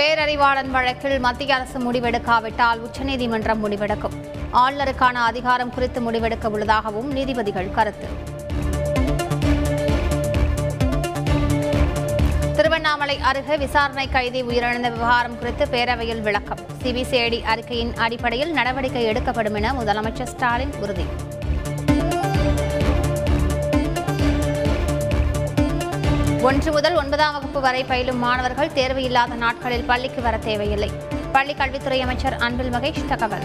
பேரறிவாளன் வழக்கில் மத்திய அரசு முடிவெடுக்காவிட்டால் உச்சநீதிமன்றம் முடிவெடுக்கும். ஆளுநருக்கான அதிகாரம் குறித்து முடிவெடுக்க உள்ளதாகவும் நீதிபதிகள் கருத்து. திருவண்ணாமலை அருகே விசாரணை கைதி உயிரிழந்த விவகாரம் குறித்து பேரவையில் விளக்கம். சிபிசிஐடி அறிக்கையின் அடிப்படையில் நடவடிக்கை எடுக்கப்படும் என முதலமைச்சர் ஸ்டாலின் உறுதி. ஒன்று முதல் ஒன்பதாம் வகுப்பு வரை பயிலும் மாணவர்கள் தேர்வு இல்லாத நாட்களில் பள்ளிக்கு வர தேவையில்லை. பள்ளி கல்வித்துறை அமைச்சர் அன்பில் மகேஷ் தகவல்.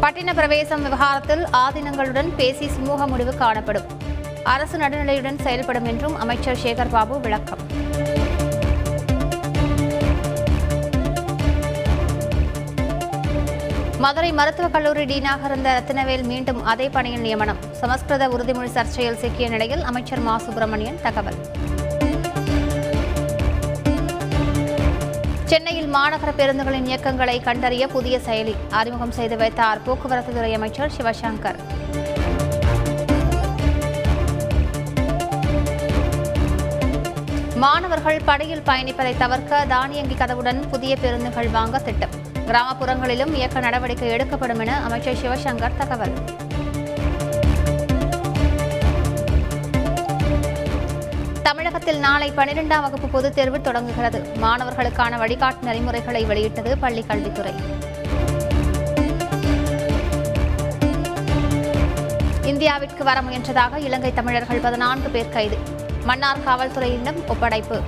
பட்டின பிரவேசம் விவகாரத்தில் ஆதீனங்களுடன் பேசி சுமூக முடிவு காணப்படும். அரசு நடுநிலையுடன் செயல்படும் என்றும் அமைச்சர் சேகர் பாபு விளக்கம். மதுரை மருத்துவக் கல்லூரி டீனாக இருந்த ரத்தினவேல் மீண்டும் அதே பணியில் நியமனம். சமஸ்கிருத உறுதிமொழி சர்ச்சையில் சிக்கிய நிலையில் அமைச்சர் மா. சுப்பிரமணியன் தகவல். சென்னையில் மாநகர பேருந்துகளின் இயக்கங்களை கண்டறிய புதிய செயலி அறிமுகம் செய்து வைத்தார் போக்குவரத்து துறை அமைச்சர் சிவசங்கர். மாணவர்கள் படையில் பயணிப்பதை தவிர்க்க தானியங்கி கதவுடன் புதிய பேருந்துகள் வாங்க திட்டம். கிராமப்புறங்களிலும் இயக்க நடவடிக்கை எடுக்கப்படும் என அமைச்சர் சிவசங்கர் தகவல். தமிழகத்தில் நாளை பனிரெண்டாம் வகுப்பு பொதுத் தேர்வு தொடங்குகிறது. மாணவர்களுக்கான வழிகாட்டு நெறிமுறைகளை வெளியிட்டது பள்ளிக் கல்வித்துறை. இந்தியாவிற்கு வர முயன்றதாக இலங்கை தமிழர்கள் பதினான்கு பேர் கைது. மன்னார் காவல்துறையிடம் ஒப்படைப்பு.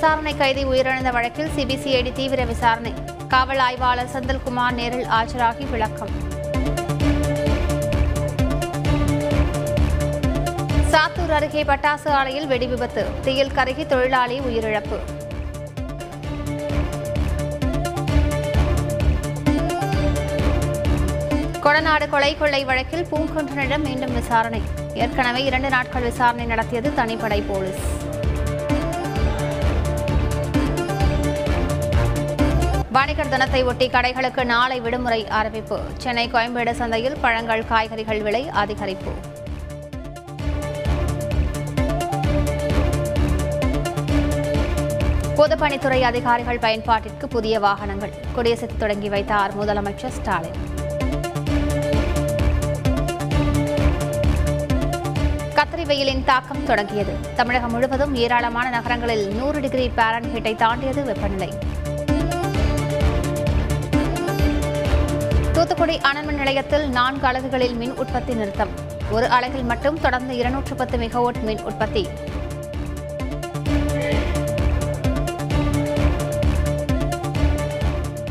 விசாரணை கைதி உயிரிழந்த வழக்கில் சிபிசிஐடி தீவிர விசாரணை. காவல் ஆய்வாளர் செந்தில்குமார் நேரில் ஆஜராகி விளக்கம். சாத்தூர் அருகே பட்டாசு ஆலையில் வெடி விபத்து. தீயில் கருகி தொழிலாளி உயிரிழப்பு. கொடநாடு கொலை கொள்ளை வழக்கில் பூங்குன்றனிடம் மீண்டும் விசாரணை. ஏற்கனவே இரண்டு நாட்கள் விசாரணை நடத்தியது தனிப்படை போலீஸ். வணிகர் தினத்தை ஒட்டி கடைகளுக்கு நாளை விடுமுறை அறிவிப்பு. சென்னை கோயம்பேடு சந்தையில் பழங்கள் காய்கறிகள் விலை அதிகரிப்பு. பொதுப்பணித்துறை அதிகாரிகள் பயன்பாட்டிற்கு புதிய வாகனங்கள். கொடியசைத்து தொடங்கி வைத்தார் முதலமைச்சர் ஸ்டாலின். கத்திரி வெயிலின் தாக்கம் தொடங்கியது. தமிழகம் முழுவதும் ஏராளமான நகரங்களில் நூறு டிகிரி பாரன்ஹீட்டை தாண்டியது வெப்பநிலை. தூத்துக்குடி அனல்மின் நிலையத்தில் நான்கு அலகுகளில் மின் உற்பத்தி நிறுத்தம். ஒரு அலகில் மட்டும் தொடர்ந்து இருநூற்று பத்து மெகாவாட் மின் உற்பத்தி.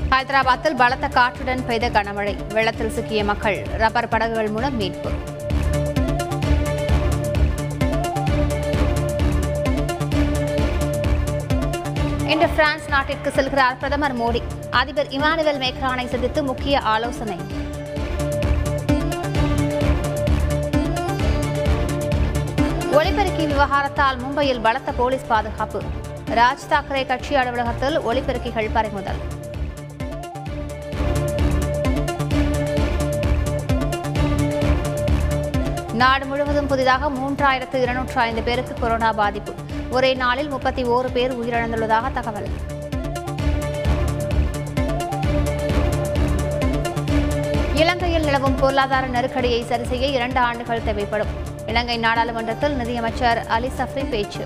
ஹைதராபாத்தில் பலத்த காற்றுடன் பெய்த கனமழை. வெள்ளத்தில் சிக்கிய மக்கள் ரப்பர் படகுகள் மூலம் மீட்பு. இன்று பிரான்ஸ் நாட்டிற்கு செல்கிறார் பிரதமர் மோடி. அதிபர் இமானுவேல் மேக்ரானை சந்தித்து முக்கிய ஆலோசனை. ஒலிபெருக்கி விவகாரத்தால் மும்பையில் பலத்த போலீஸ் பாதுகாப்பு. ராஜ் தாக்கரே கட்சி அலுவலகத்தில் ஒலிபெருக்கிகள் பறிமுதல். நாடு முழுவதும் புதிதாக மூன்றாயிரத்து இருநூற்று ஐந்து பேருக்கு கொரோனா பாதிப்பு. ஒரே நாளில் முப்பத்தி ஓரு பேர் உயிரிழந்துள்ளதாக தகவல். இலங்கையில் நிலவும் பொருளாதார நெருக்கடியை சரி செய்ய இரண்டு ஆண்டுகள் தேவைப்படும். இலங்கை நாடாளுமன்றத்தில் நிதியமைச்சர் அலி சஃப்ரி பேச்சு.